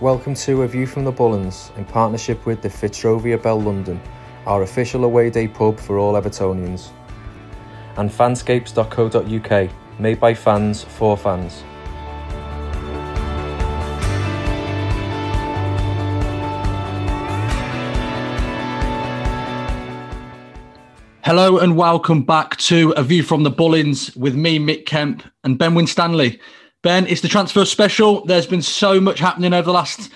Welcome to A View from the Bullens in partnership with the Fitzrovia Bell London, our official away day pub for all Evertonians. And fanscapes.co.uk, made by fans for fans. Hello and welcome back to A View from the Bullens with me, Mick Kemp, and Ben Winstanley. Ben, it's the transfer special. There's been so much happening over the last,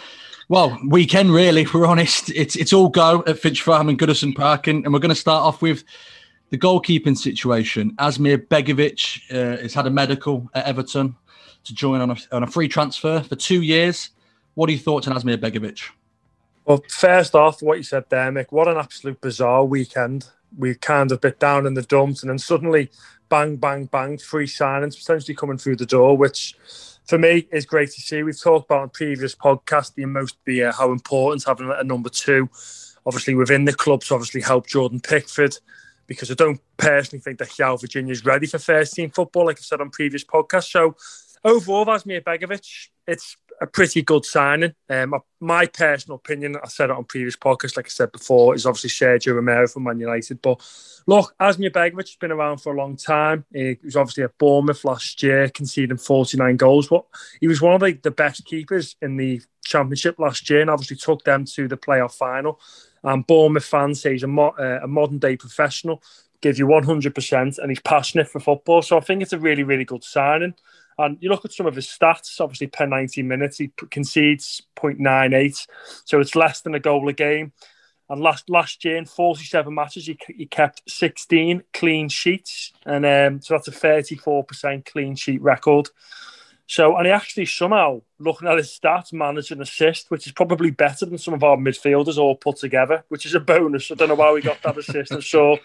well, weekend, really, if we're honest. It's it's all go at Finch Farm and Goodison Park. And, and we're going to start off with the goalkeeping situation. Asmir Begovic uh, has had a medical at Everton to join on a, on a free transfer for two years. What are your thoughts on Asmir Begovic? Well, first off, what you said there, Mick, what an absolute bizarre weekend we kind of bit down in the dumps, and then suddenly, bang, bang, bang, free signings potentially coming through the door, which for me is great to see. We've talked about in previous podcasts the most uh, how important having a number two, obviously within the club, to obviously help Jordan Pickford. Because I don't personally think that João Virginia is ready for first team football, like I said on previous podcasts. So overall, Asmir Begovic, it's a pretty good signing. Um, my personal opinion, I said it on previous podcasts, like I said before, is obviously Sergio Romero from Man United. But look, Asmir Begovic has been around for a long time. He was obviously at Bournemouth last year, conceding 49 goals. But he was one of the, the best keepers in the Championship last year and obviously took them to the playoff final. And Bournemouth fans say he's a, mo- uh, a modern day professional, gives you 100%, and he's passionate for football. So I think it's a really, really good signing. And you look at some of his stats, obviously per 90 minutes, he concedes 0.98. So it's less than a goal a game. And last last year in 47 matches, he, he kept 16 clean sheets. And um, so that's a 34% clean sheet record. So, and he actually somehow, looking at his stats, managed an assist, which is probably better than some of our midfielders all put together, which is a bonus. I don't know why we got that assist. I'm sure,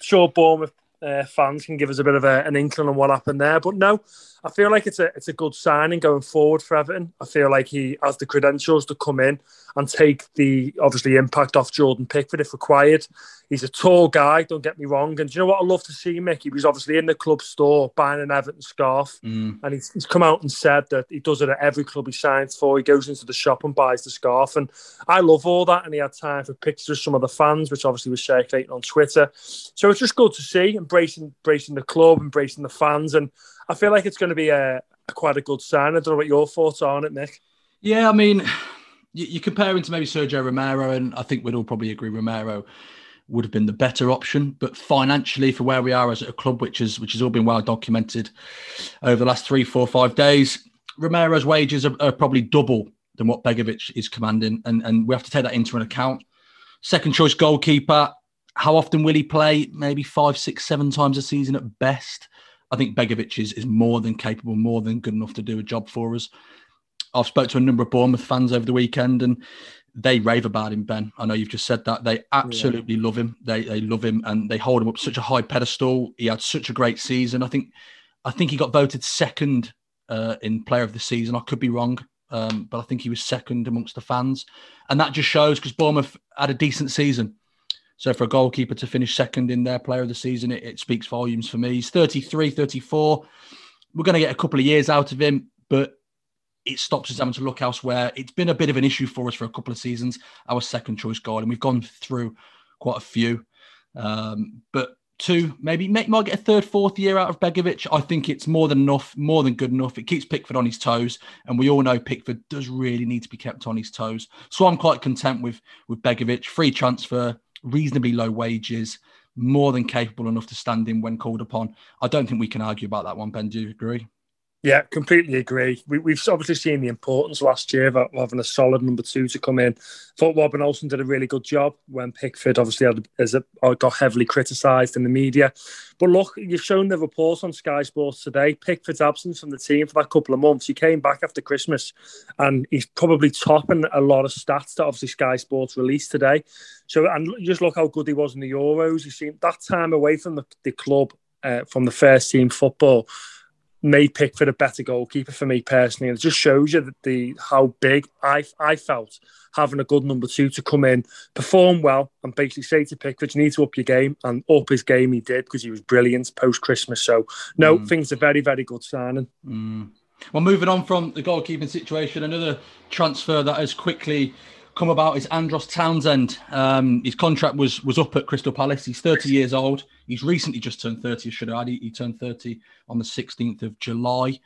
sure Bournemouth uh, fans can give us a bit of a, an inkling on what happened there. But no, I feel like it's a it's a good signing going forward for Everton. I feel like he has the credentials to come in and take the obviously impact off Jordan Pickford if required. He's a tall guy, don't get me wrong. And do you know what I love to see, Mick? He was obviously in the club store buying an Everton scarf, mm. and he's, he's, come out and said that he does it at every club he signs for. He goes into the shop and buys the scarf, and I love all that. And he had time for pictures of some of the fans, which obviously was circulating on Twitter. So it's just good to see, embracing embracing the club, embracing the fans, and I feel like it's going to be a, a quite a good sign. I don't know what your thoughts are on it, Nick. Yeah, I mean, you, you compare him to maybe Sergio Romero, and I think we'd all probably agree Romero would have been the better option. But financially, for where we are as a club, which is which has all been well documented over the last three, four, five days, Romero's wages are, are probably double than what Begovic is commanding, and and we have to take that into an account. Second choice goalkeeper. How often will he play? Maybe five, six, seven times a season at best. I think Begovic is, is more than capable, more than good enough to do a job for us. I've spoke to a number of Bournemouth fans over the weekend, and they rave about him, Ben. I know you've just said that. They absolutely yeah. love him. They they love him and they hold him up such a high pedestal. He had such a great season. I think I think he got voted second uh, in player of the season. I could be wrong, um, but I think he was second amongst the fans. And that just shows because Bournemouth had a decent season. So for a goalkeeper to finish second in their player of the season, it, it speaks volumes for me. He's 33, 34. We're going to get a couple of years out of him, but it stops us having to look elsewhere. It's been a bit of an issue for us for a couple of seasons, our second choice goal, and we've gone through quite a few. Um, but two, maybe might get a third, fourth year out of Begovic. I think it's more than enough, more than good enough. It keeps Pickford on his toes, and we all know Pickford does really need to be kept on his toes. So I'm quite content with with Begovic. Free transfer, reasonably low wages, more than capable enough to stand in when called upon. I don't think we can argue about that one. Ben, do you agree? Yeah, completely agree. We, have obviously seen the importance last year of having a solid number two to come in. Thought Robin Olsen did a really good job when Pickford obviously had, as a, got heavily criticised in the media. But look, you've shown the report on Sky Sports today. Pickford's absence from the team for that couple of months. He came back after Christmas, and he's probably topping a lot of stats that obviously Sky Sports released today. So, and just look how good he was in the Euros. You see that time away from the, the club, uh, from the first team football made Pickford a better goalkeeper for me personally. And it just shows you that the how big I I felt having a good number two to come in, perform well, and basically say to Pickford, you need to up your game. And up his game he did because he was brilliant post Christmas. So, no, mm. things are very, very good signing. Mm. Well, moving on from the goalkeeping situation, another transfer that has quickly come about is Andros Townsend. Um, his contract was was up at Crystal Palace. He's 30 years old. He's recently just turned 30. Should I add? He, he turned 30 on the 16th of July.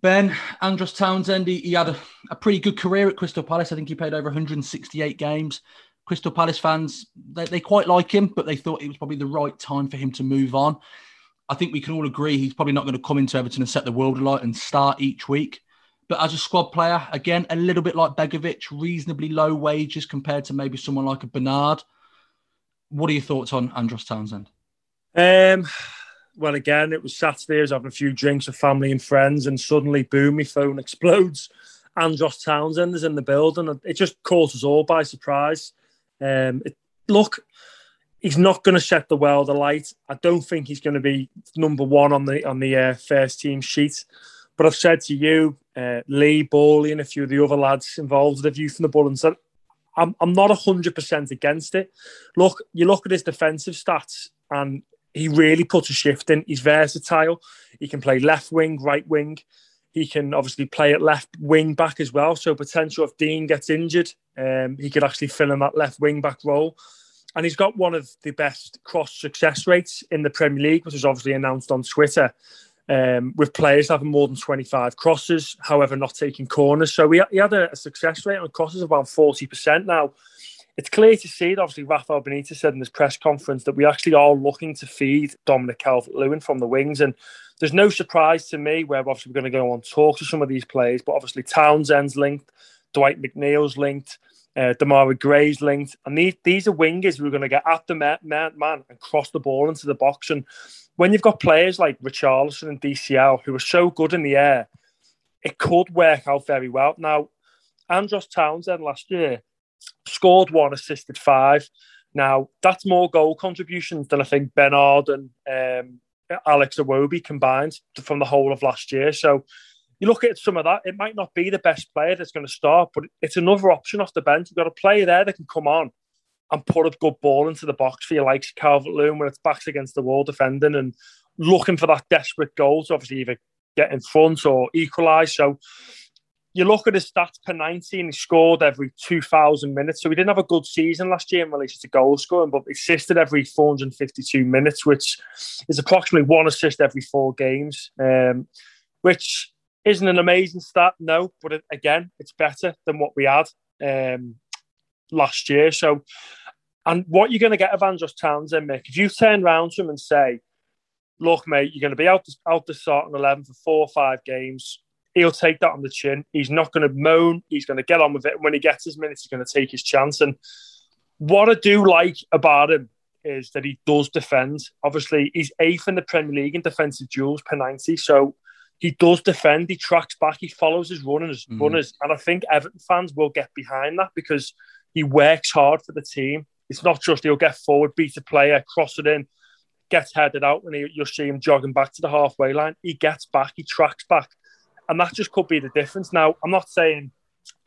Ben Andros Townsend. He, he had a, a, pretty good career at Crystal Palace. I think he played over 168 games. Crystal Palace fans they, they quite like him, but they thought it was probably the right time for him to move on. I think we can all agree he's probably not going to come into Everton and set the world alight and start each week. But as a squad player, again, a little bit like Begovic, reasonably low wages compared to maybe someone like a Bernard. What are your thoughts on Andros Townsend? Um, well, again, it was Saturday. I was having a few drinks with family and friends, and suddenly, boom, my phone explodes. Andros Townsend is in the building. It just caught us all by surprise. Um, it, look, he's not going to set the world alight. I don't think he's going to be number one on the on the uh, first team sheet. But I've said to you, uh, Lee, Bowley, and a few of the other lads involved with the view from the Bullens that I'm, I'm not 100% against it. Look, you look at his defensive stats, and he really puts a shift in. He's versatile. He can play left wing, right wing. He can obviously play at left wing back as well. So potential if Dean gets injured, um, he could actually fill in that left wing back role. And he's got one of the best cross success rates in the Premier League, which was obviously announced on Twitter um, with players having more than 25 crosses, however, not taking corners. So he, he had a, a, success rate on crosses of about 40% now. It's clear to see that obviously Rafael Benitez said in this press conference that we actually are looking to feed Dominic Calvert-Lewin from the wings. And there's no surprise to me where obviously we're going to go on talk to some of these players, but obviously Townsend's linked, Dwight McNeil's linked, uh, Demarai Gray's linked. And these, these are wingers who are going to get at the man, man, man and cross the ball into the box. And when you've got players like Richarlison and DCL who are so good in the air, it could work out very well. Now, Andros Townsend last year scored one, assisted five. Now, that's more goal contributions than I think Bernard and um, Alex Iwobi combined from the whole of last year. So you look at some of that, it might not be the best player that's going to start, but it's another option off the bench. You've got a player there that can come on and put a good ball into the box for your likes Calvert Lewin when it's backs against the wall defending and looking for that desperate goal to obviously either get in front or equalise. So you look at his stats per 19, he scored every 2,000 minutes. So he didn't have a good season last year in relation to goal scoring, but assisted every 452 minutes, which is approximately one assist every four games, um, which isn't an amazing stat, no, but it, again, it's better than what we had. Um, last year. So, and what you're going to get of Andros Townsend, Mick, if you turn around to him and say, look, mate, you're going to be out, the, out the starting 11 for four or five games, he'll take that on the chin. He's not going to moan. He's going to get on with it. And when he gets his minutes, he's going to take his chance. And what I do like about him is that he does defend. Obviously, he's eighth in the Premier League in defensive duels per 90. So he does defend, he tracks back, he follows his runners, mm. runners, and I think Everton fans will get behind that because he works hard for the team. It's not just he'll get forward, beat a player, cross it in, gets headed out, and he, you'll see him jogging back to the halfway line. He gets back, he tracks back, and that just could be the difference. Now, I'm not saying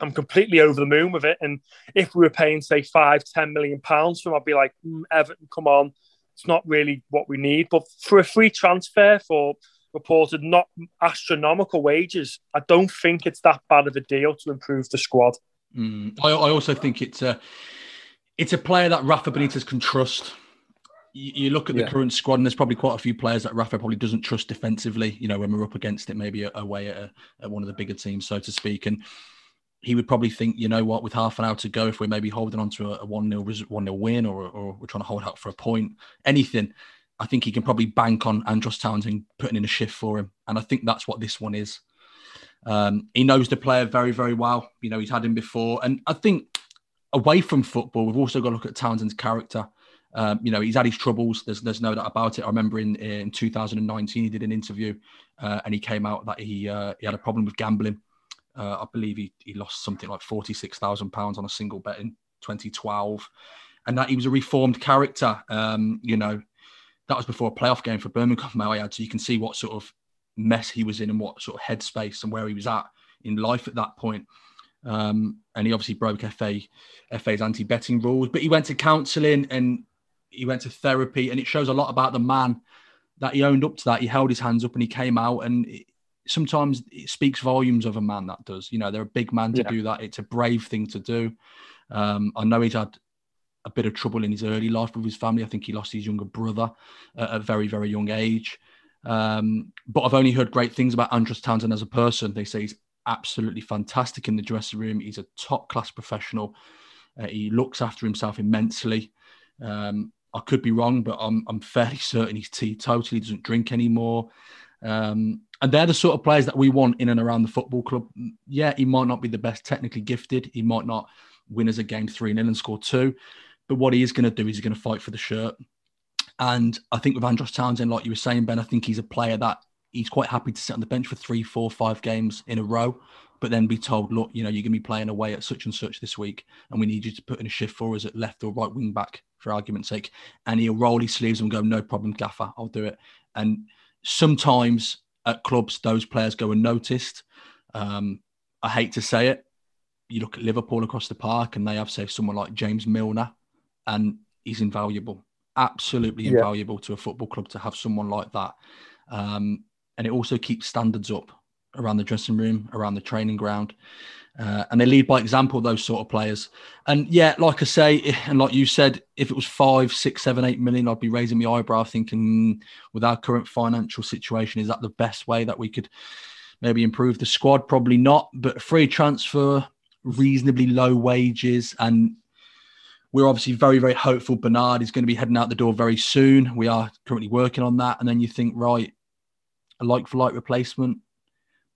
I'm completely over the moon with it, and if we were paying say five, ten million pounds for him, I'd be like, mm, Everton, come on, it's not really what we need. But for a free transfer for reported not astronomical wages. I don't think it's that bad of a deal to improve the squad. Mm. I, I, also think it's a it's a player that Rafa Benitez can trust. You, look at the yeah. current squad, and there's probably quite a few players that Rafa probably doesn't trust defensively. You know, when we're up against it, maybe away at, a, at one of the bigger teams, so to speak, and he would probably think, you know what, with half an hour to go, if we're maybe holding on to a one 0 one 0 win, or, or we're trying to hold out for a point, anything, I think he can probably bank on Andros Townsend putting in a shift for him. And I think that's what this one is. Um, he knows the player very, very well. You know, he's had him before. And I think away from football, we've also got to look at Townsend's character. Um, you know, he's had his troubles. There's there's no doubt about it. I remember in in 2019 he did an interview uh, and he came out that he uh, he had a problem with gambling. Uh, I believe he, he lost something like forty six thousand pounds on a single bet in 2012, and that he was a reformed character. Um, you know, that was before a playoff game for Birmingham Moayad. So you can see what sort of mess he was in and what sort of headspace and where he was at in life at that point. Um, and he obviously broke FA FA's anti-betting rules, but he went to counselling and he went to therapy, and it shows a lot about the man that he owned up to that. He held his hands up and he came out, and it, sometimes it speaks volumes of a man that does. You know, they're a big man to yeah. do that. It's a brave thing to do. Um, I know he's had a bit of trouble in his early life with his family. I think he lost his younger brother at a very, very young age. Um, but I've only heard great things about Andros Townsend as a person. They say he's absolutely fantastic in the dressing room. He's a top class professional. Uh, he looks after himself immensely. Um, I could be wrong, but I'm, I'm fairly certain he's teetotal. He doesn't drink anymore. Um, and they're the sort of players that we want in and around the football club. Yeah, he might not be the best technically gifted. He might not win as a game 3 0 and score two. But what he is going to do is he's going to fight for the shirt. And I think with Andros Townsend, like you were saying, Ben, I think he's a player that he's quite happy to sit on the bench for three, four, five games in a row, but then be told, look, you know, you're going to be playing away at such and such this week, and we need you to put in a shift for us at left or right wing back, for argument's sake. And he'll roll his sleeves and go, no problem, Gaffer, I'll do it. And sometimes at clubs, those players go unnoticed. Um, I hate to say it. You look at Liverpool across the park, and they have, say, someone like James Milner, and he's invaluable, absolutely yeah. invaluable to a football club to have someone like that. Um, and it also keeps standards up around the dressing room, around the training ground. Uh, and they lead by example, those sort of players. And yeah, like I say, and like you said, if it was five, six, seven, eight million, I'd be raising my eyebrow thinking, with our current financial situation, is that the best way that we could maybe improve the squad? Probably not, but free transfer, reasonably low wages, and we're obviously very, very hopeful Bernard is going to be heading out the door very soon. We are currently working on that. And then you think, right, a like for like replacement,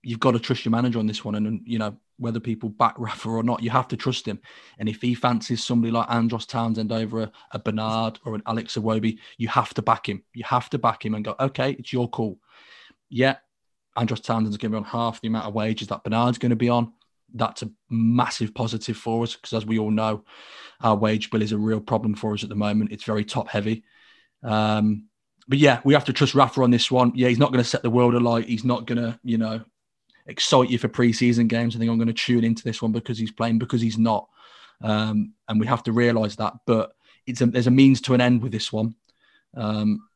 you've got to trust your manager on this one. And, you know, whether people back Rafa or not, you have to trust him. And if he fancies somebody like Andros Townsend over a, a Bernard or an Alex Iwobi, you have to back him. You have to back him and go, okay, it's your call. Yeah, Andros Townsend's going to be on half the amount of wages that Bernard's going to be on that's a massive positive for us because, as we all know, our wage bill is a real problem for us at the moment. It's very top heavy. Um, but yeah, we have to trust Rafa on this one. Yeah, he's not going to set the world alight. He's not going to, you know, excite you for preseason games. I think I'm going to tune into this one because he's playing, because he's not. Um, and we have to realise that. But it's a, there's a means to an end with this one. Um,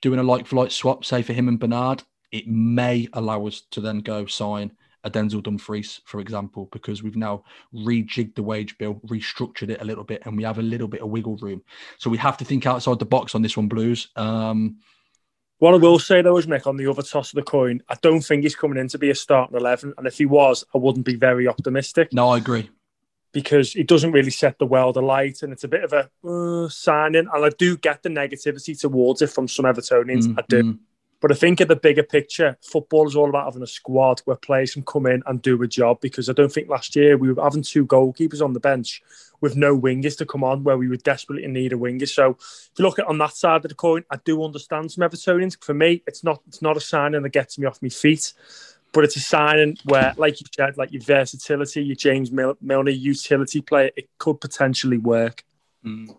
doing a like for like swap, say for him and Bernard, it may allow us to then go sign a Denzel Dumfries, for example, because we've now rejigged the wage bill, restructured it a little bit, and we have a little bit of wiggle room. So we have to think outside the box on this one, Blues. Um, what I will say though is, Mick, on the other toss of the coin, I don't think he's coming in to be a starting eleven, and if he was, I wouldn't be very optimistic. No, I agree because he doesn't really set the world alight, and it's a bit of a uh, signing. And I do get the negativity towards it from some Evertonians. Mm, I do. Mm. But I think at the bigger picture, football is all about having a squad where players can come in and do a job. Because I don't think last year we were having two goalkeepers on the bench with no wingers to come on, where we would desperately in need a winger. So if you look at on that side of the coin, I do understand some Evertonians. For me, it's not it's not a signing that gets me off my feet, but it's a signing where, like you said, like your versatility, your James Milner utility player, it could potentially work. Mm.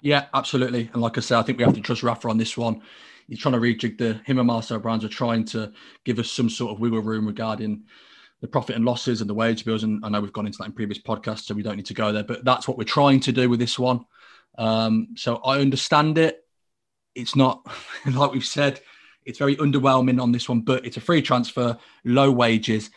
Yeah, absolutely. And like I said, I think we have to trust Rafa on this one. He's trying to rejig the him and Marcel Brands are trying to give us some sort of wiggle room regarding the profit and losses and the wage bills. And I know we've gone into that in previous podcasts, so we don't need to go there. But that's what we're trying to do with this one. Um, so I understand it. It's not like we've said. It's very underwhelming on this one, but it's a free transfer, low wages,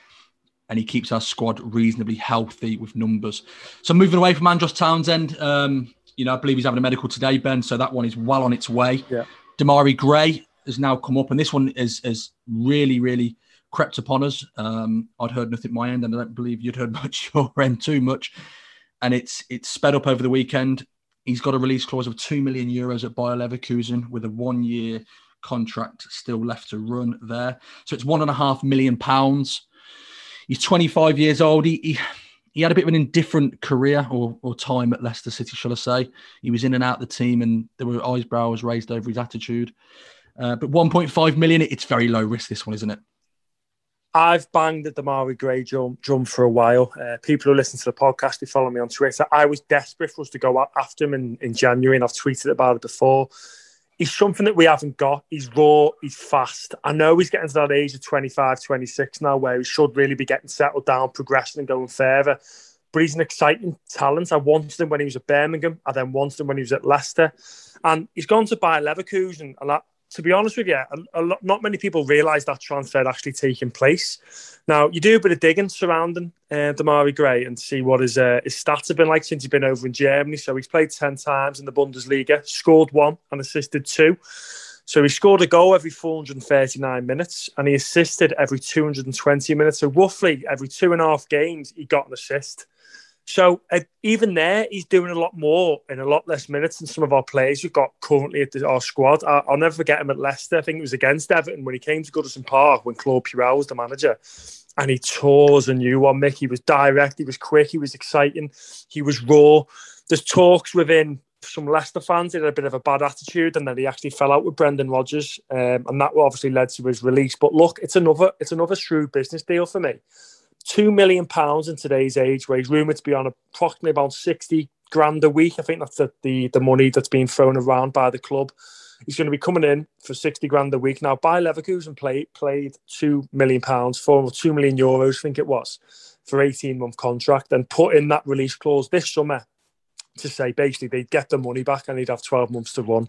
and he keeps our squad reasonably healthy with numbers. So moving away from Andros Townsend, um, you know, I believe he's having a medical today, Ben. So that one is well on its way. Yeah. Demarai Gray has now come up, and this one is is really, really crept upon us. Um, I'd heard nothing at my end, and I don't believe you'd heard much your end too much. And it's it's sped up over the weekend. He's got a release clause of two million euros at Bayer Leverkusen with a one year contract still left to run there. So it's one and a half million pounds. He's 25 years old. He, he he had a bit of an indifferent career or, or time at Leicester City, shall I say. He was in and out of the team and there were eyebrows raised over his attitude. Uh, but 1.5 million, it's very low risk, this one, isn't it? I've banged the Demarai Gray drum, drum for a while. Uh, people who listen to the podcast, they follow me on Twitter. I was desperate for us to go after him in, in January, and I've tweeted about it before he's something that we haven't got. He's raw, he's fast. I know he's getting to that age of 25, 26 now where he should really be getting settled down, progressing and going further. But he's an exciting talent. I wanted him when he was at Birmingham. I then wanted him when he was at Leicester. And he's gone to Bayer Leverkusen. And to be honest with you, a, a lot, not many people realise that transfer actually taking place. Now, you do a bit of digging surrounding uh, Demarai Gray and see what his, uh, his stats have been like since he's been over in Germany. So he's played 10 times in the Bundesliga, scored one and assisted two. So he scored a goal every 439 minutes and he assisted every 220 minutes. So roughly every two and a half games, he got an assist. So uh, even there, he's doing a lot more in a lot less minutes than some of our players we've got currently at the, our squad. I, will never forget him at Leicester. I think it was against Everton when he came to Goodison Park when Claude Puel was the manager. And he tore us a new one, Mick. He was direct, he was quick, he was exciting, he was raw. There's talks within some Leicester fans. He had a bit of a bad attitude, and then he actually fell out with Brendan Rodgers, um, and that obviously led to his release. But look, it's another it's another shrewd business deal for me two million pounds in today's age, where he's rumored to be on approximately about sixty grand a week. I think that's the, the, the money that's being thrown around by the club. He's going to be coming in for sixty grand a week now. Bayer Leverkusen played played two million pounds for two million euros, I think it was, for eighteen month contract, and put in that release clause this summer to say basically they'd get the money back and he'd have 12 months to run.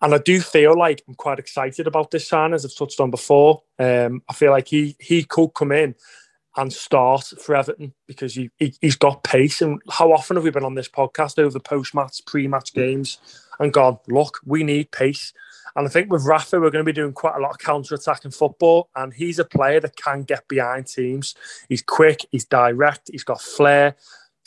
And I do feel like I'm quite excited about this sign, as I've touched on before. Um, I feel like he he could come in and start for Everton because he, he, has got pace. And how often have we been on this podcast over post match, pre match games and gone, look, we need pace. And I think with Rafa, we're going to be doing quite a lot of counter attacking football. And he's a player that can get behind teams. He's quick, he's direct, he's got flair.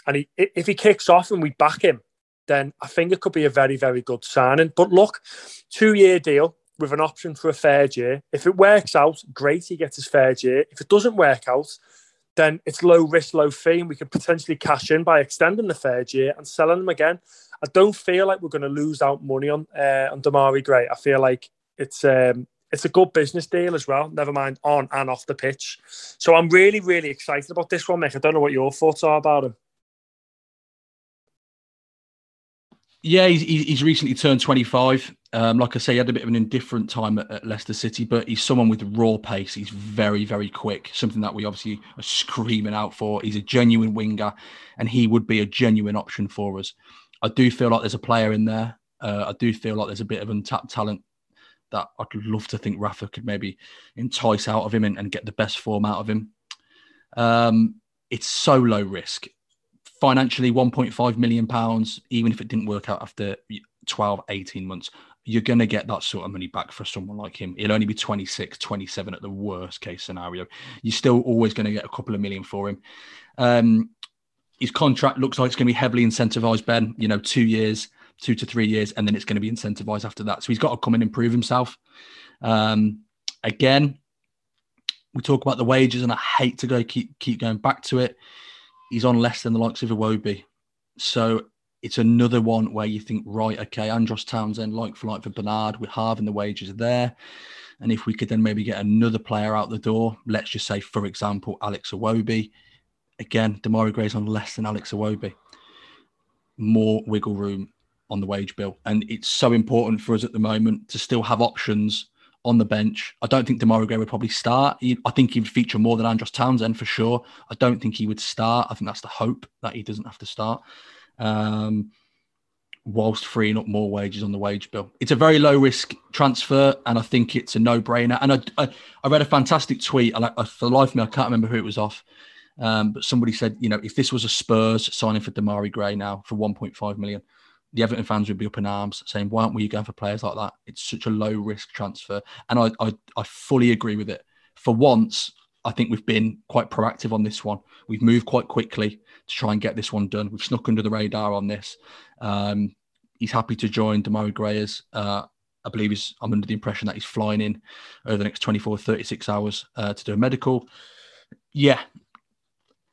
And he, if he kicks off and we back him, then I think it could be a very, very good signing. But look, two year deal with an option for a third year. If it works out, great, he gets his third year. If it doesn't work out, then it's low risk, low fee, and we could potentially cash in by extending the third year and selling them again. I don't feel like we're going to lose out money on uh, on Demarai Gray. I feel like it's um, it's a good business deal as well. Never mind on and off the pitch. So I'm really, really excited about this one, Mick. I don't know what your thoughts are about him. Yeah, he's, he's recently turned 25. Um, like I say, he had a bit of an indifferent time at, at, Leicester City, but he's someone with raw pace. He's very, very quick, something that we obviously are screaming out for. He's a genuine winger, and he would be a genuine option for us. I do feel like there's a player in there. Uh, I do feel like there's a bit of untapped talent that I'd love to think Rafa could maybe entice out of him and, and get the best form out of him. Um, it's so low risk financially 1.5 million pounds even if it didn't work out after 12 18 months you're going to get that sort of money back for someone like him. He'll only be 26 27 at the worst case scenario. You're still always going to get a couple of million for him. Um, his contract looks like it's going to be heavily incentivized ben you know two years two to three years and then it's going to be incentivized after that. So he's got to come and prove himself. Um, again, we talk about the wages, and I hate to go keep keep going back to it. He's on less than the likes of Iwobi, so it's another one where you think, right, okay, Andros Townsend, like for like for Bernard, we're halving the wages there. And if we could then maybe get another player out the door, let's just say, for example, Alex Iwobi, again, Demarai Gray's on less than Alex Iwobi. More wiggle room on the wage bill. And it's so important for us at the moment to still have options on the bench. I don't think Demarai Gray would probably start. He, I think he would feature more than Andros Townsend for sure. I don't think he would start. I think that's the hope that he doesn't have to start. Um, whilst freeing up more wages on the wage bill. It's a very low risk transfer, and I think it's a no brainer. And I, I, I, read a fantastic tweet, and I, for the life of me, I can't remember who it was off. Um, but somebody said, you know, if this was a Spurs signing for Demarai Gray now for 1.5 million, the Everton fans would be up in arms saying, why aren't we going for players like that? It's such a low risk transfer. And I, I, I fully agree with it. For once, I think we've been quite proactive on this one. We've moved quite quickly to try and get this one done. We've snuck under the radar on this. Um, he's happy to join Demarai Grayers. Uh, I believe he's, I'm under the impression that he's flying in over the next 24, 36 hours uh, to do a medical. Yeah,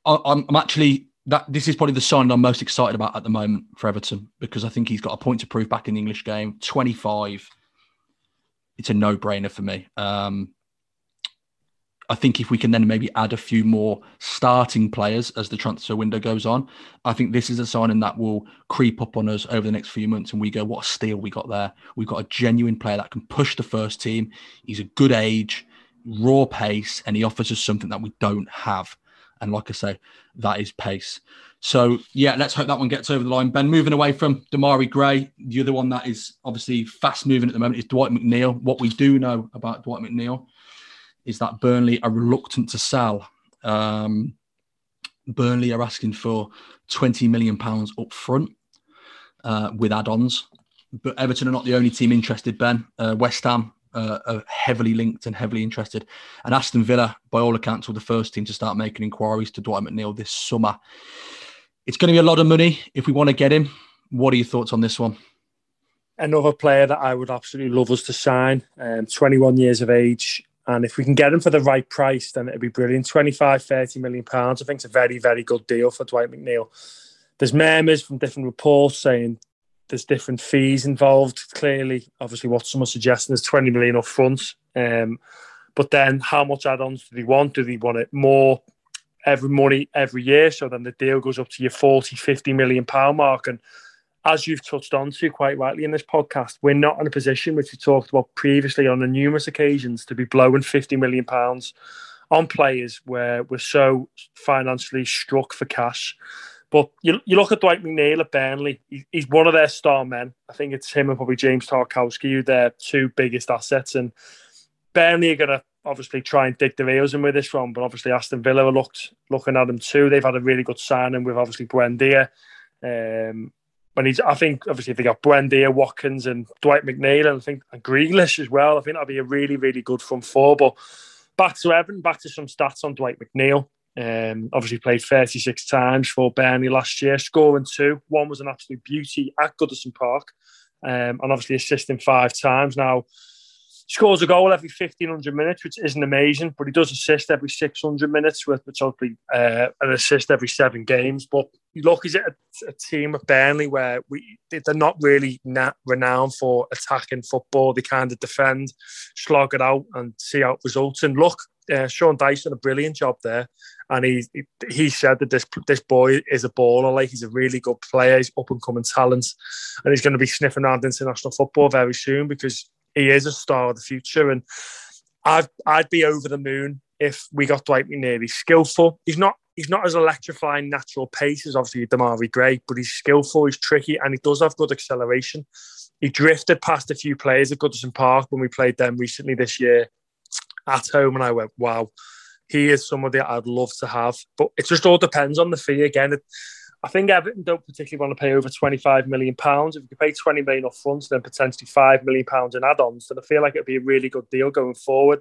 I, I'm actually that this is probably the sign I'm most excited about at the moment for Everton because I think he's got a point to prove back in the English game. 25, it's a no brainer for me. Um, I think if we can then maybe add a few more starting players as the transfer window goes on, I think this is a signing that will creep up on us over the next few months. And we go, what a steal we got there. We've got a genuine player that can push the first team. He's a good age, raw pace, and he offers us something that we don't have. And like I say, that is pace. So yeah, let's hope that one gets over the line. Ben, moving away from Demarai Gray, the other one that is obviously fast moving at the moment is Dwight McNeil. What we do know about Dwight McNeil is that Burnley are reluctant to sell. Um, Burnley are asking for 20 million pounds up front uh, with add-ons, but Everton are not the only team interested. Ben, uh, West Ham uh, are heavily linked and heavily interested. And Aston Villa, by all accounts, were the first team to start making inquiries to Dwight McNeil this summer. It's going to be a lot of money if we want to get him. What are your thoughts on this one? Another player that I would absolutely love us to sign, um, 21 years of age. And if we can get him for the right price, then it'd be brilliant. 25, 30 million pounds. I think it's a very, very good deal for Dwight McNeil. There's murmurs from different reports saying there's different fees involved. Clearly, obviously, what someone's suggesting is 20 million up front. Um, but then, how much add-ons do they want? Do they want it more every money every year? So then the deal goes up to your 40, 50 million pound mark. And as you've touched on to quite rightly in this podcast, we're not in a position which we talked about previously on numerous occasions to be blowing 50 million pounds on players where we're so financially struck for cash. But you, you look at Dwight McNeil at Burnley, he, he's one of their star men. I think it's him and probably James Tarkowski, who their two biggest assets. And Burnley are going to obviously try and dig their heels in with this one, but obviously Aston Villa are looked, looking at them too. They've had a really good signing with obviously Buendia. Um, when he's, I think obviously if they got Buendia, Watkins, and Dwight McNeil, and I think and Grealish as well, I think that'd be a really, really good front four. But back to Evan, back to some stats on Dwight McNeil. Um, obviously played 36 times for Burnley last year, scoring two. One was an absolute beauty at Goodison Park, um, and obviously assisting five times. Now, scores a goal every 1500 minutes, which isn't amazing, but he does assist every 600 minutes, with which hopefully uh, an assist every seven games. But look, is it a, a, team of Burnley where we they're not really renowned for attacking football? They kind of defend, slog it out, and see it results. And look, uh, Sean Dyson, a brilliant job there and he he said that this this boy is a baller. Like he's a really good player. He's up and coming talent, and he's going to be sniffing around international football very soon because he is a star of the future. And I'd I'd be over the moon if we got Dwight. He's skillful. He's not he's not as electrifying natural pace as obviously Demarai Gray, but he's skillful. He's tricky, and he does have good acceleration. He drifted past a few players at Goodison Park when we played them recently this year at home, and I went, wow he is somebody I'd love to have. But it just all depends on the fee again. I think Everton don't particularly want to pay over £25 million. If you pay £20 million up front, then potentially £5 million in add ons, then I feel like it'd be a really good deal going forward.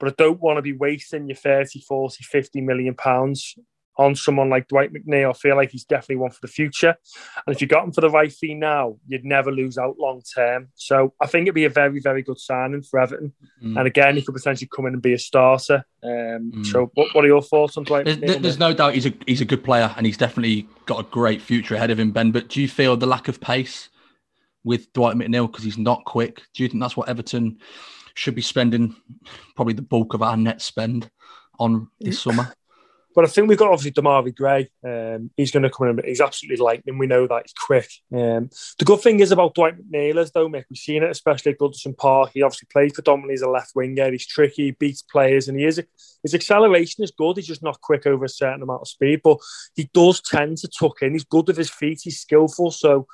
But I don't want to be wasting your 30, 40, 50 million pounds on someone like Dwight McNeil. I feel like he's definitely one for the future. And if you got him for the right fee now, you'd never lose out long term. So I think it'd be a very, very good signing for Everton. Mm. And again, he could potentially come in and be a starter. Um, mm. So what, what, are your thoughts on Dwight there's, McNeil? There's no doubt he's a he's a good player and he's definitely got a great future ahead of him, Ben. But do you feel the lack of pace with Dwight McNeil because he's not quick? Do you think that's what Everton should be spending probably the bulk of our net spend on this summer? But I think we've got obviously Demarai Gray. Um, he's going to come in. He's absolutely lightning. We know that he's quick. Um, the good thing is about Dwight McNeil is though, Mick, we've seen it, especially at Goodison Park. He obviously plays predominantly as a left winger. He's tricky, he beats players, and he is his acceleration is good. He's just not quick over a certain amount of speed, but he does tend to tuck in. He's good with his feet. He's skillful. So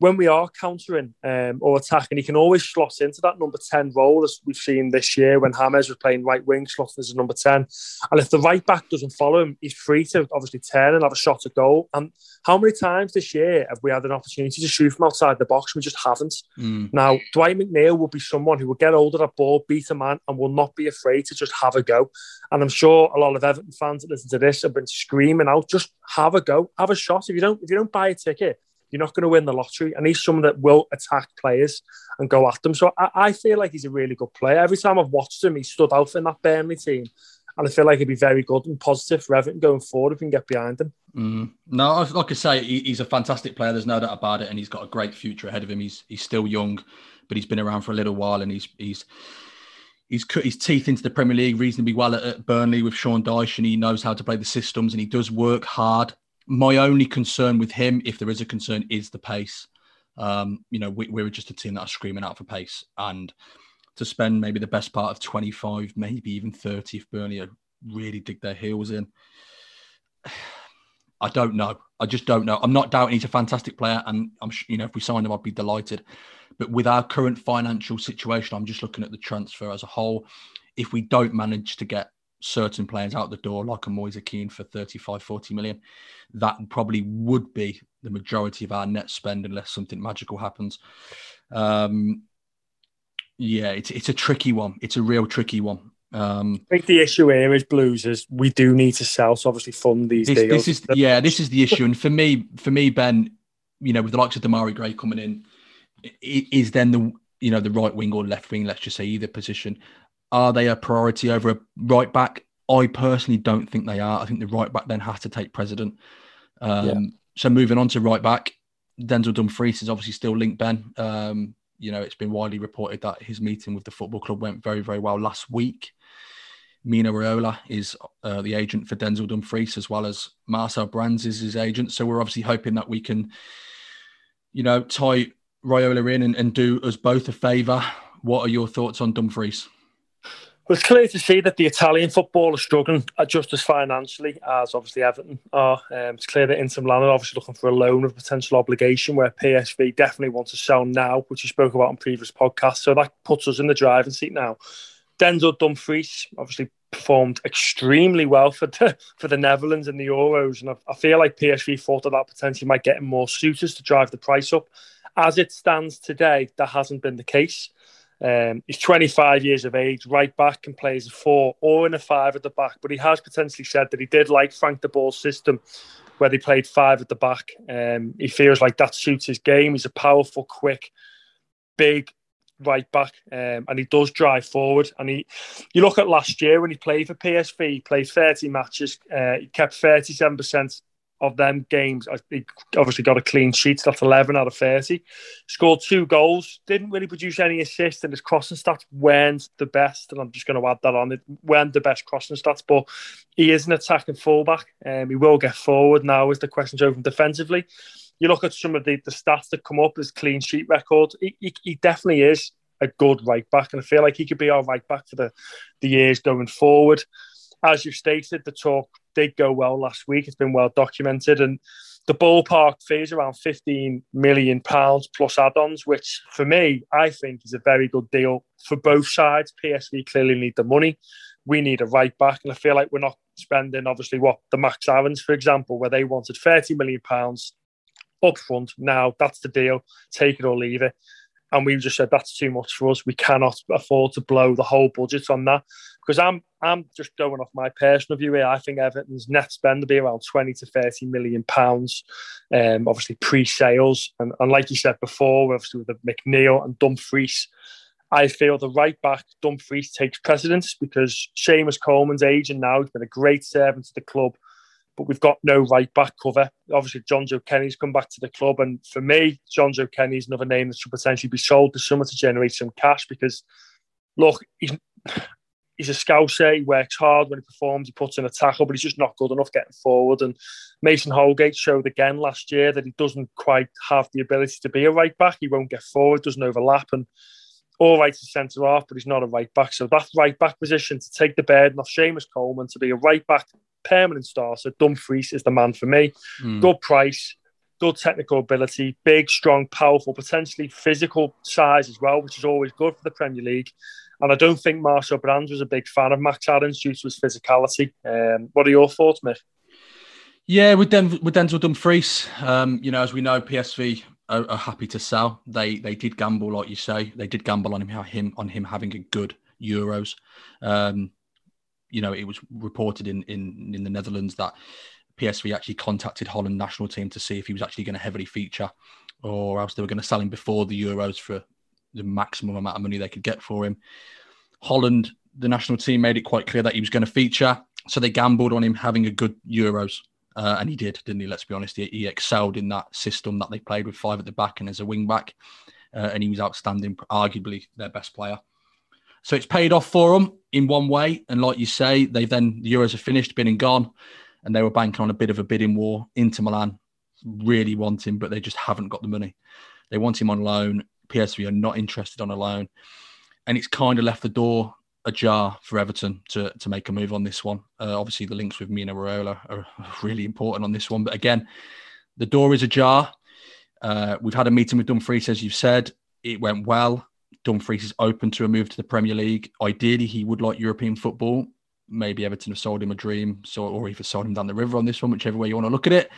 when we are countering um, or attacking, he can always slot into that number 10 role, as we've seen this year when James was playing right wing, slotting as a number 10. And if the right back doesn't follow him, he's free to obviously turn and have a shot at goal. And how many times this year have we had an opportunity to shoot from outside the box? We just haven't. Mm. Now, Dwight McNeil will be someone who will get older that ball, beat a man, and will not be afraid to just have a go. And I'm sure a lot of Everton fans that listen to this have been screaming out, just have a go, have a shot. If you don't, if you don't buy a ticket, you're not going to win the lottery. And he's someone that will attack players and go at them. So I, I, feel like he's a really good player. Every time I've watched him, he stood out in that Burnley team. And I feel like he'd be very good and positive for Everton going forward if we can get behind him. Mm. No, like I say, he's a fantastic player. There's no doubt about it, and he's got a great future ahead of him. He's he's still young, but he's been around for a little while, and he's he's he's cut his teeth into the Premier League reasonably well at, at Burnley with Sean Dyche, and he knows how to play the systems, and he does work hard my only concern with him, if there is a concern, is the pace. Um, you know, we, we were just a team that are screaming out for pace, and to spend maybe the best part of 25, maybe even 30 if Burnley really dig their heels in. I don't know. I just don't know. I'm not doubting he's a fantastic player, and I'm you know if we sign him, I'd be delighted. But with our current financial situation, I'm just looking at the transfer as a whole. If we don't manage to get certain players out the door, like a Moise Kean for 35, 40 million, that probably would be the majority of our net spend unless something magical happens. Um, yeah, it's it's a tricky one. It's a real tricky one. Um, I think the issue here is Blues is we do need to sell to obviously fund these this, deals. This is yeah, this is the issue. And for me, for me, Ben, you know, with the likes of Demarai Gray coming in, is then the you know the right wing or left wing, let's just say either position. Are they a priority over a right back? I personally don't think they are. I think the right back then has to take precedent. Um, yeah. So moving on to right back, Denzel Dumfries is obviously still linked. Ben, um, you know, it's been widely reported that his meeting with the football club went very, very well last week. Mino Raiola is uh, the agent for Denzel Dumfries, as well as Marcel Brands is his agent. So we're obviously hoping that we can, you know, tie Raiola in and, and do us both a favour. What are your thoughts on Dumfries? Well, it's clear to see that the Italian football is struggling uh, just as financially as obviously Everton are. Um, it's clear that Inter Milan are obviously looking for a loan of potential obligation, where PSV definitely want to sell now, which we spoke about in previous podcasts. So that puts us in the driving seat now. Denzel Dumfries obviously performed extremely well for the, for the Netherlands in the Euros, and I, I feel like PSV thought that that potentially might get more suitors to drive the price up. As it stands today, that hasn't been the case. Um, he's 25 years of age, right back, and plays a four or in a five at the back. But he has potentially said that he did like Frank de Boer's system, where they played five at the back. Um, he feels like that suits his game. He's a powerful, quick, big right back, um, and he does drive forward. And he, you look at last year when he played for PSV, he played 30 matches, uh, he kept 37% of them games, he obviously got a clean sheet. That's 11 out of 30. Scored two goals. Didn't really produce any assists, and his crossing stats weren't the best. And I'm just going to add that on. It weren't the best crossing stats, but he is an attacking fullback. and um, he will get forward now. Is the questions over defensively? You look at some of the, the stats that come up, his clean sheet record. He, he, he definitely is a good right back, and I feel like he could be our right back for the, the years going forward. As you stated, the talk did go well last week. It's been well documented, and the ballpark fee is around 15 million pounds plus add-ons, which for me, I think is a very good deal for both sides. PSV clearly need the money. We need a right back, and I feel like we're not spending obviously what the Max Aarons, for example, where they wanted 30 million pounds up front. Now that's the deal. Take it or leave it. And we just said that's too much for us. We cannot afford to blow the whole budget on that because I'm I'm just going off my personal view here. I think Everton's net spend will be around 20 to 30 million pounds, um, obviously pre-sales. And, and like you said before, obviously with the McNeil and Dumfries, I feel the right back Dumfries takes precedence because Seamus Coleman's aging now. He's been a great servant to the club, but we've got no right back cover. Obviously, Jonjoe Kenny's come back to the club, and for me, Jonjoe Kenny's another name that should potentially be sold to someone to generate some cash because, look, he's he's a scouser. He works hard when he performs. He puts in a tackle, but he's just not good enough getting forward. And Mason Holgate showed again last year that he doesn't quite have the ability to be a right back. He won't get forward, doesn't overlap, and all right to centre off, but he's not a right back. So that right back position to take the burden off Seamus Coleman to be a right back permanent starter, Dumfries is the man for me. Mm. Good price, good technical ability, big, strong, powerful, potentially physical size as well, which is always good for the Premier League. And I don't think Marcel Brands was a big fan of Max Aarons due to his physicality. Um, what are your thoughts, Mick? Yeah, with, Den- with Denzel Dumfries, um, you know, as we know, PSV are, are, happy to sell. They they did gamble, like you say, they did gamble on him, him on him having a good Euros. Um, you know, it was reported in, in in the Netherlands that PSV actually contacted Holland national team to see if he was actually going to heavily feature, or else they were going to sell him before the Euros for the maximum amount of money they could get for him. Holland, the national team, made it quite clear that he was going to feature, so they gambled on him having a good Euros. Uh, and he did, didn't he? Let's be honest. He, he, excelled in that system that they played with five at the back and as a wing back. Uh, and he was outstanding, arguably their best player. So it's paid off for them in one way. And like you say, they've then, the Euros are finished, been and gone. And they were banking on a bit of a bidding war. Inter Milan really want him, but they just haven't got the money. They want him on loan. PSV are not interested on a loan, and it's kind of left the door ajar for Everton to to make a move on this one. Uh, obviously, the links with Mino Raiola are really important on this one, but again, the door is ajar. Uh, we've had a meeting with Dumfries, as you've said. It went well. Dumfries is open to a move to the Premier League. Ideally, he would like European football. Maybe Everton have sold him a dream, so or even sold him down the river on this one, whichever way you want to look at it.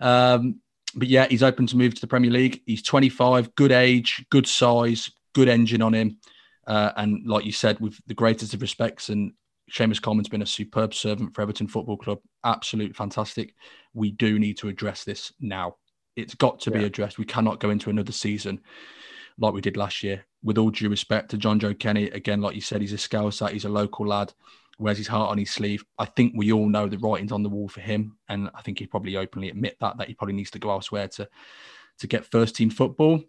Um, but yeah, he's open to move to the Premier League. He's 25, good age, good size, good engine on him. Uh, and like you said, with the greatest of respects, and Seamus Coleman's been a superb servant for Everton Football Club. Absolute fantastic. We do need to address this now. It's got to yeah. be addressed. We cannot go into another season like we did last year. With all due respect to Jonjoe Kenny, again, like you said, he's a Scouser, he's a local lad wears his heart on his sleeve. I think we all know the writing's on the wall for him, and I think he'd probably openly admit that that he probably needs to go elsewhere to to get first team football.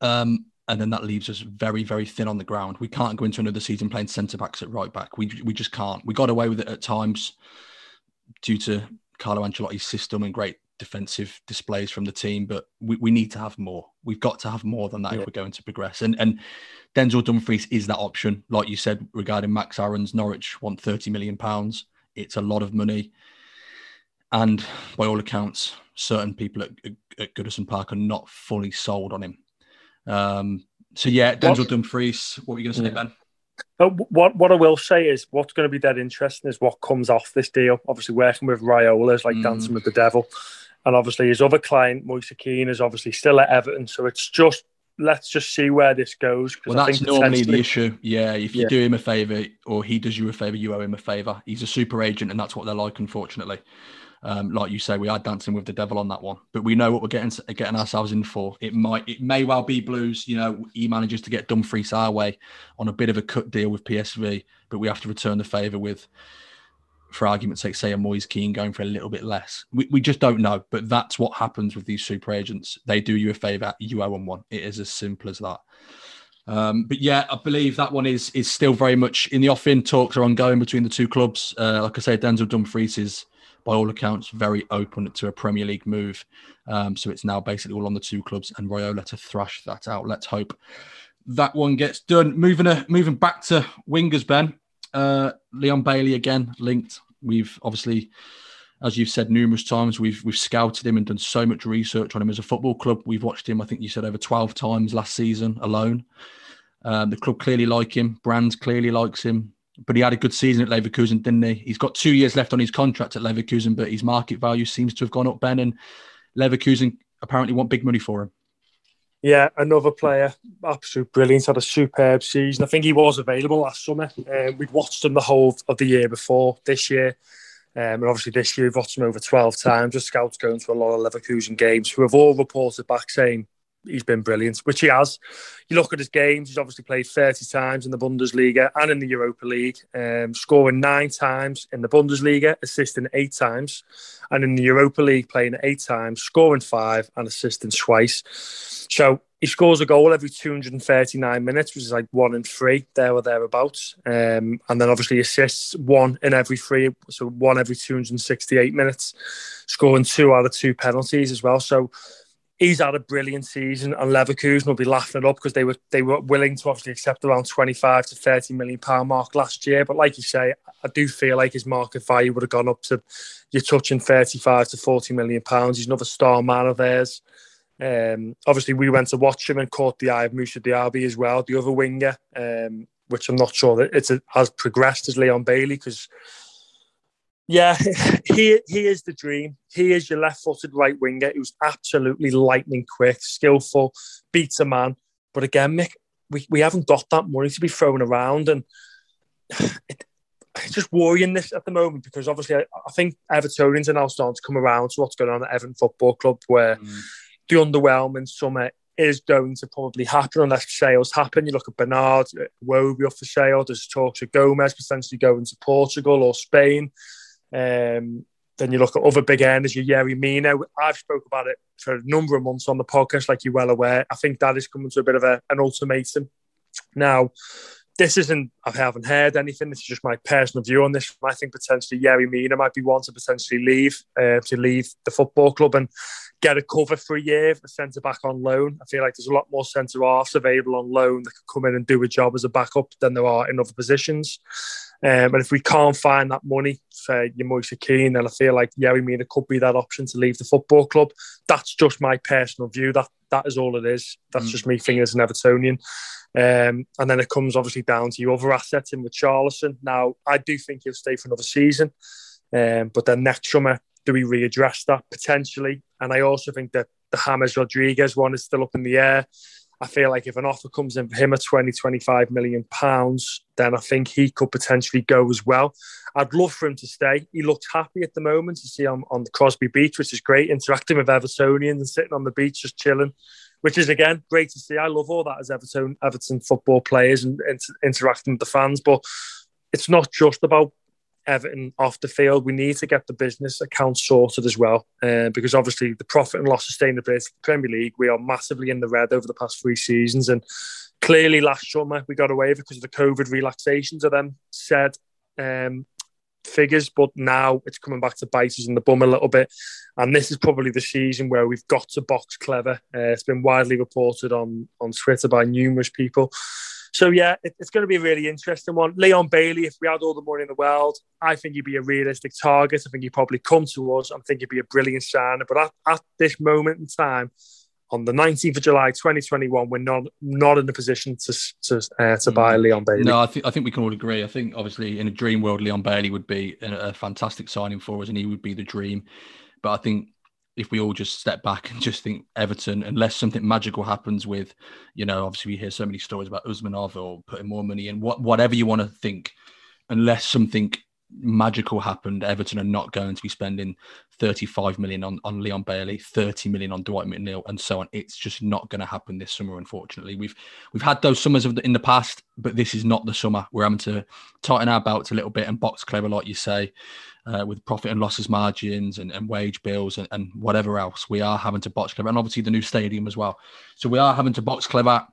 Um, and then that leaves us very, very thin on the ground. We can't go into another season playing centre backs at right back. We we just can't. We got away with it at times due to Carlo Ancelotti's system and great defensive displays from the team, but we, we need to have more. We've got to have more than that yeah. if we're going to progress. And and Denzel Dumfries is that option, like you said regarding Max Aarons. Norwich want thirty million pounds. It's a lot of money, and by all accounts, certain people at, at Goodison Park are not fully sold on him. Um, so yeah, Denzel what? Dumfries. What were you going to say, yeah. Ben? Uh, what what I will say is what's going to be dead interesting is what comes off this deal. Obviously, working with Raiola is like mm. dancing with the devil. And obviously, his other client, Moise Kean, is obviously still at Everton. So it's just let's just see where this goes. Well, that's normally the issue. Yeah, if you yeah. do him a favour or he does you a favour, you owe him a favour. He's a super agent, and that's what they're like, unfortunately. Um, like you say, we are dancing with the devil on that one, but we know what we're getting getting ourselves in for. It might, it may well be Blues. You know, he manages to get Dumfries our way on a bit of a cut deal with PSV, but we have to return the favour with for argument's sake, say a Moise Kean going for a little bit less. We, we just don't know, but that's what happens with these super agents. They do you a favour, you owe them one. It is as simple as that. Um, but yeah, I believe that one is is still very much in the offing. Talks are ongoing between the two clubs. Uh, like I say, Denzel Dumfries is, by all accounts, very open to a Premier League move. Um, so it's now basically all on the two clubs and Raiola to thrash that out. Let's hope that one gets done. Moving uh, moving back to wingers, Ben. Uh, Leon Bailey again linked. We've obviously, as you've said numerous times, we've we've scouted him and done so much research on him as a football club. We've watched him. I think you said over twelve times last season alone. Um, the club clearly like him. Brands clearly likes him. But he had a good season at Leverkusen, didn't he? He's got two years left on his contract at Leverkusen, but his market value seems to have gone up, Ben. And Leverkusen apparently want big money for him. Yeah, another player, absolute brilliant, had a superb season. I think he was available last summer. Um, we'd watched him the whole of the year before. This year, um, and obviously this year we've watched him over 12 times. The scouts going to a lot of Leverkusen games who have all reported back saying he's been brilliant, which he has. You look at his games, he's obviously played 30 times in the Bundesliga and in the Europa League, um, scoring nine times in the Bundesliga, assisting eight times, and in the Europa League, playing eight times, scoring five and assisting twice. So he scores a goal every 239 minutes, which is like one in three, there or thereabouts. Um, and then obviously assists one in every three, so one every 268 minutes, scoring two out of two penalties as well. So he's had a brilliant season, and Leverkusen will be laughing it up because they were they were willing to obviously accept around 25 to 30 million pound mark last year. But like you say, I do feel like his market value would have gone up to you're touching 35 to 40 million pounds. He's another star man of theirs. Um, obviously, we went to watch him and caught the eye of Moussa Diaby as well, the other winger, um, which I'm not sure that it's a, has progressed as Leon Bailey because yeah, he he is the dream. He is your left-footed right winger who's absolutely lightning quick, skillful, beats a man. But again, Mick, we, we haven't got that money to be thrown around, and it, it's just worrying this at the moment because obviously I, I, think Evertonians are now starting to come around to what's going on at Everton Football Club, where mm. the underwhelming summer is going to probably happen unless sales happen. You look at Bernard, Wobie up for sale. There's talks of Gomes potentially going to Portugal or Spain. Um, then you look at other big earners, your Yerry Mina. I've spoke about it for a number of months on the podcast, like you're well aware. I think that is coming to a bit of a, an ultimatum. Now, this isn't, I haven't heard anything. This is just my personal view on this. I think potentially Yerry Mina might be one to potentially leave, uh, to leave the football club and get a cover for a year, a centre back on loan. I feel like there's a lot more centre halves available on loan that could come in and do a job as a backup than there are in other positions. Um, and if we can't find that money for your Moise Kean, then I feel like Yerry Mina could be that option to leave the football club. That's just my personal view. That that is all it is. That's mm. just me fingers an Evertonian. Um, and then it comes obviously down to your other assets in with Charlison. Now, I do think he'll stay for another season. Um, but then next summer, do we readdress that potentially? And I also think that the James Rodriguez one is still up in the air. I feel like if an offer comes in for him at 20, 25 million pounds, then I think he could potentially go as well. I'd love for him to stay. He looks happy at the moment to see him on the Crosby Beach, which is great, interacting with Evertonians and sitting on the beach just chilling, which is again great to see. I love all that as Everton, Everton football players and inter- interacting with the fans, but it's not just about Everton off the field. We need to get the business account sorted as well, uh, because obviously the profit and loss sustainability of the Premier League, we are massively in the red over the past three seasons, and clearly last summer we got away because of the COVID relaxations of them said um, figures, but now it's coming back to bite us in the bum a little bit, and this is probably the season where we've got to box clever. Uh, it's been widely reported on on Twitter by numerous people. So yeah, it, it's going to be a really interesting one. Leon Bailey, if we had all the money in the world, I think he'd be a realistic target. I think he'd probably come to us. I think he'd be a brilliant signer. But at, at this moment in time, on the 19th of July 2021, we're not not in a position to to uh, to buy mm. Leon Bailey. No, I think I think we can all agree. I think obviously in a dream world, Leon Bailey would be a, a fantastic signing for us, and he would be the dream. But I think if we all just step back and just think Everton, unless something magical happens with, you know, obviously we hear so many stories about Usmanov or putting more money in, what, whatever you want to think, unless something magical happened, Everton are not going to be spending 35 million on, on Leon Bailey, 30 million on Dwight McNeil, and so on. It's just not going to happen this summer, unfortunately. We've we've had those summers of the, in the past, but this is not the summer. We're having to tighten our belts a little bit and box clever, like you say uh, with profit and losses margins and, and wage bills and, and, whatever else. We are having to box clever, and obviously the new stadium as well. So we are having to box clever.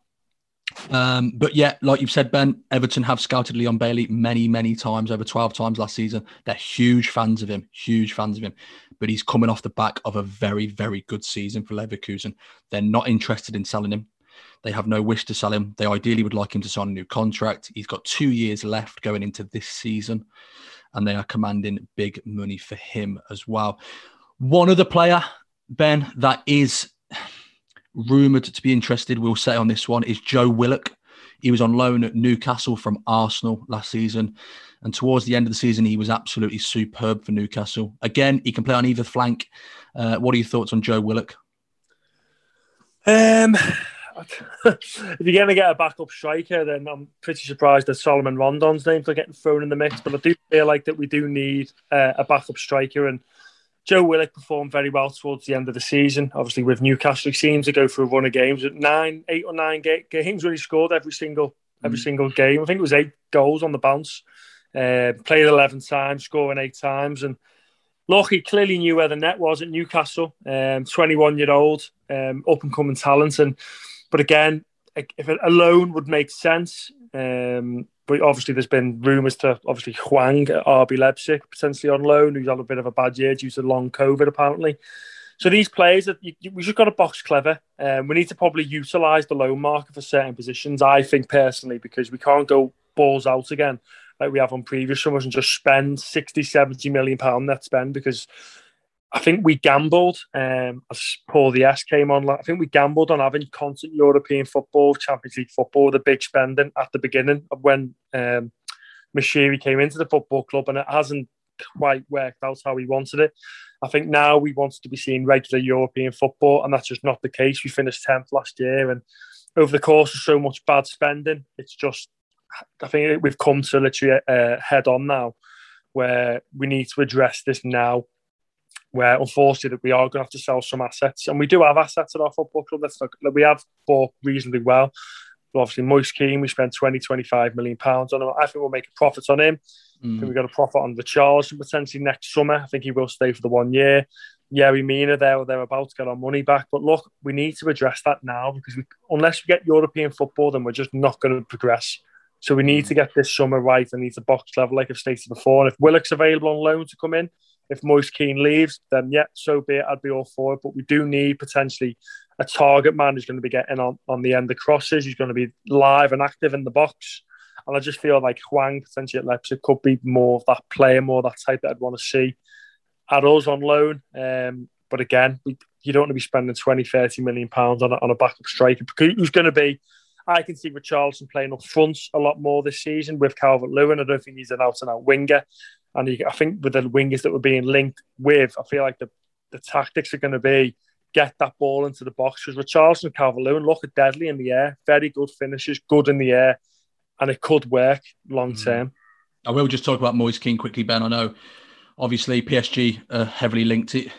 Um, but yeah, like you've said, Ben, Everton have scouted Leon Bailey many, many times, over 12 times last season. They're huge fans of him, huge fans of him. But he's coming off the back of a very, very good season for Leverkusen. They're not interested in selling him. They have no wish to sell him. They ideally would like him to sign a new contract. He's got two years left going into this season and they are commanding big money for him as well. One other player, Ben, that is rumoured to be interested, we'll say on this one, is Joe Willock. He was on loan at Newcastle from Arsenal last season. And towards the end of the season, he was absolutely superb for Newcastle. Again, he can play on either flank. Uh, what are your thoughts on Joe Willock? Um, if you're going to get a backup striker, then I'm pretty surprised that Salomon Rondon's names are getting thrown in the mix. But I do feel like that we do need uh, a backup striker, and Joe Willock performed very well towards the end of the season. Obviously, with Newcastle, he seemed to go through a run of games at nine, eight or nine ga- games where he scored every single every mm. single game. I think it was eight goals on the bounce. Uh, played eleven times, scoring eight times, and look, he clearly knew where the net was at Newcastle. Um, Twenty-one year old, um, up and coming talent, and but again, if it alone would make sense. Um, but obviously, there's been rumours to obviously Hwang at RB Leipzig potentially on loan, who's had a bit of a bad year due to long COVID apparently. So these players, that we just got to box clever. Um, we need to probably utilise the loan market for certain positions. I think personally, because we can't go balls out again like we have on previous summers and just spend 60, 70 million pound net spend because I think we gambled, um, as Paul the S came on, I think we gambled on having constant European football, Champions League football, the big spending at the beginning of when um, Moshiri came into the football club, and it hasn't quite worked out how we wanted it. I think now we wanted to be seeing regular European football, and that's just not the case. We finished 10th last year, and over the course of so much bad spending, it's just, I think we've come to literally uh, head on now where we need to address this now where unfortunately we are going to have to sell some assets, and we do have assets at our football club. That's like, we have bought reasonably well. But obviously, Moise Kean, we spent 20, 25 million pounds on him. I think we'll make a profit on him. Mm. I think we got a profit on the Charles potentially next summer. I think he will stay for the one year. Yeah, we mean it there. They're about to get our money back. But look, we need to address that now because we, unless we get European football, then we're just not going to progress. So we need mm. to get this summer right and need to box level, like I've stated before. And if Willock's available on loan to come in, if Moise Kean leaves, then yeah, so be it. I'd be all for it. But we do need potentially a target man who's going to be getting on, on the end of crosses. He's going to be live and active in the box. And I just feel like Hwang potentially at Leipzig could be more of that player, more that type that I'd want to see at us on loan. Um, but again, you don't want to be spending 20, 30 million pounds on a, on a backup striker who's going to be. I can see Richarlison playing up front a lot more this season with Calvert Lewin. I don't think he's an out and out winger. And I think with the wingers that were being linked with, I feel like the, the tactics are going to be get that ball into the box because Richarlison and Calvert Lewin look at deadly in the air, very good finishes, good in the air, and it could work long mm. term. Mm. I will just talk about Moise Kean quickly, Ben. I know obviously PSG are heavily linked. It,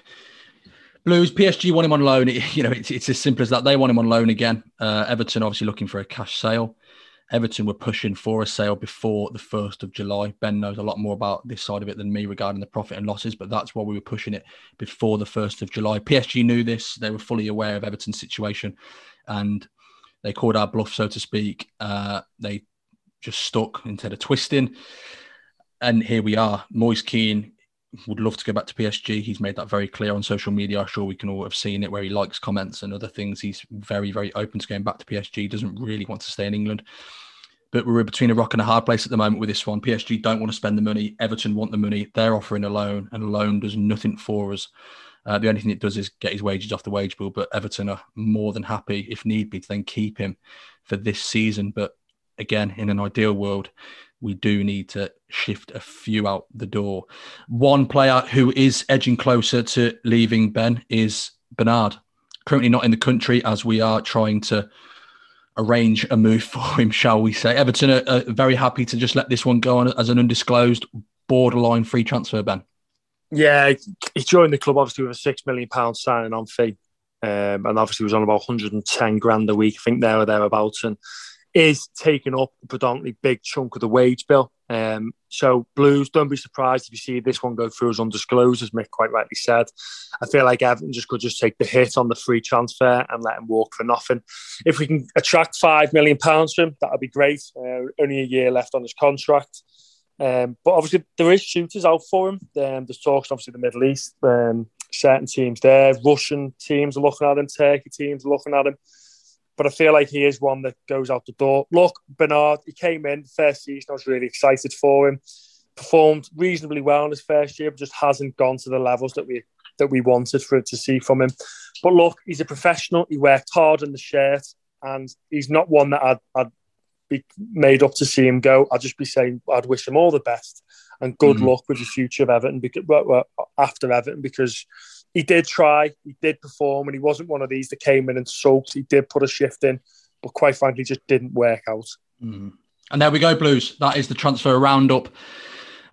Blues, PSG want him on loan. It, you know, it's, it's as simple as that. They want him on loan again. Uh, Everton obviously looking for a cash sale. Everton were pushing for a sale before the 1st of July. Ben knows a lot more about this side of it than me regarding the profit and losses, but that's why we were pushing it before the 1st of July. PSG knew this. They were fully aware of Everton's situation and they called our bluff, so to speak. Uh, they just stuck instead of twisting. And here we are. Moise Kean would love to go back to PSG. He's made that very clear on social media. I'm sure we can all have seen it where he likes comments and other things. He's very, very open to going back to PSG. Doesn't really want to stay in England. But we're between a rock and a hard place at the moment with this one. PSG don't want to spend the money. Everton want the money. They're offering a loan, and a loan does nothing for us. Uh, the only thing it does is get his wages off the wage bill. But Everton are more than happy, if need be, to then keep him for this season. But again, in an ideal world, we do need to shift a few out the door. One player who is edging closer to leaving Ben is Bernard. Currently not in the country as we are trying to arrange a move for him, shall we say. Everton are, are very happy to just let this one go on as an undisclosed borderline free transfer, Ben. Yeah, he joined the club obviously with a six million pound signing on fee, um, and obviously was on about 110 grand a week, I think there or thereabouts. And is taking up a predominantly big chunk of the wage bill. Um, so Blues, don't be surprised if you see this one go through as undisclosed, as Mick quite rightly said. I feel like Everton just could just take the hit on the free transfer and let him walk for nothing. If we can attract five million pounds from him, that would be great. Uh, only a year left on his contract. Um, but obviously there is shooters out for him. Um, there's talks obviously the Middle East, um, certain teams there, Russian teams are looking at him, Turkey teams are looking at him but I feel like he is one that goes out the door. Look, Bernard, he came in first season. I was really excited for him. Performed reasonably well in his first year, but just hasn't gone to the levels that we that we wanted for it to see from him. But look, he's a professional. He worked hard in the shirt, and he's not one that I'd, I'd be made up to see him go. I'd just be saying I'd wish him all the best and good mm luck with the future of Everton because after Everton because he did try, he did perform, and he wasn't one of these that came in and soaked. He did put a shift in, but quite frankly, just didn't work out. Mm. And there we go, Blues. That is the transfer roundup.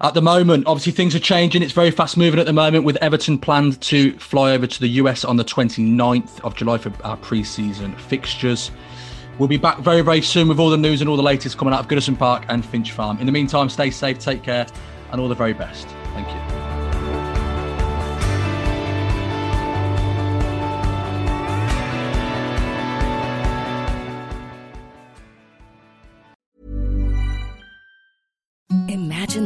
At the moment, obviously things are changing. It's very fast moving at the moment with Everton planned to fly over to the US on the 29th of July for our pre-season fixtures. We'll be back very, very soon with all the news and all the latest coming out of Goodison Park and Finch Farm. In the meantime, stay safe, take care, and all the very best. Thank you.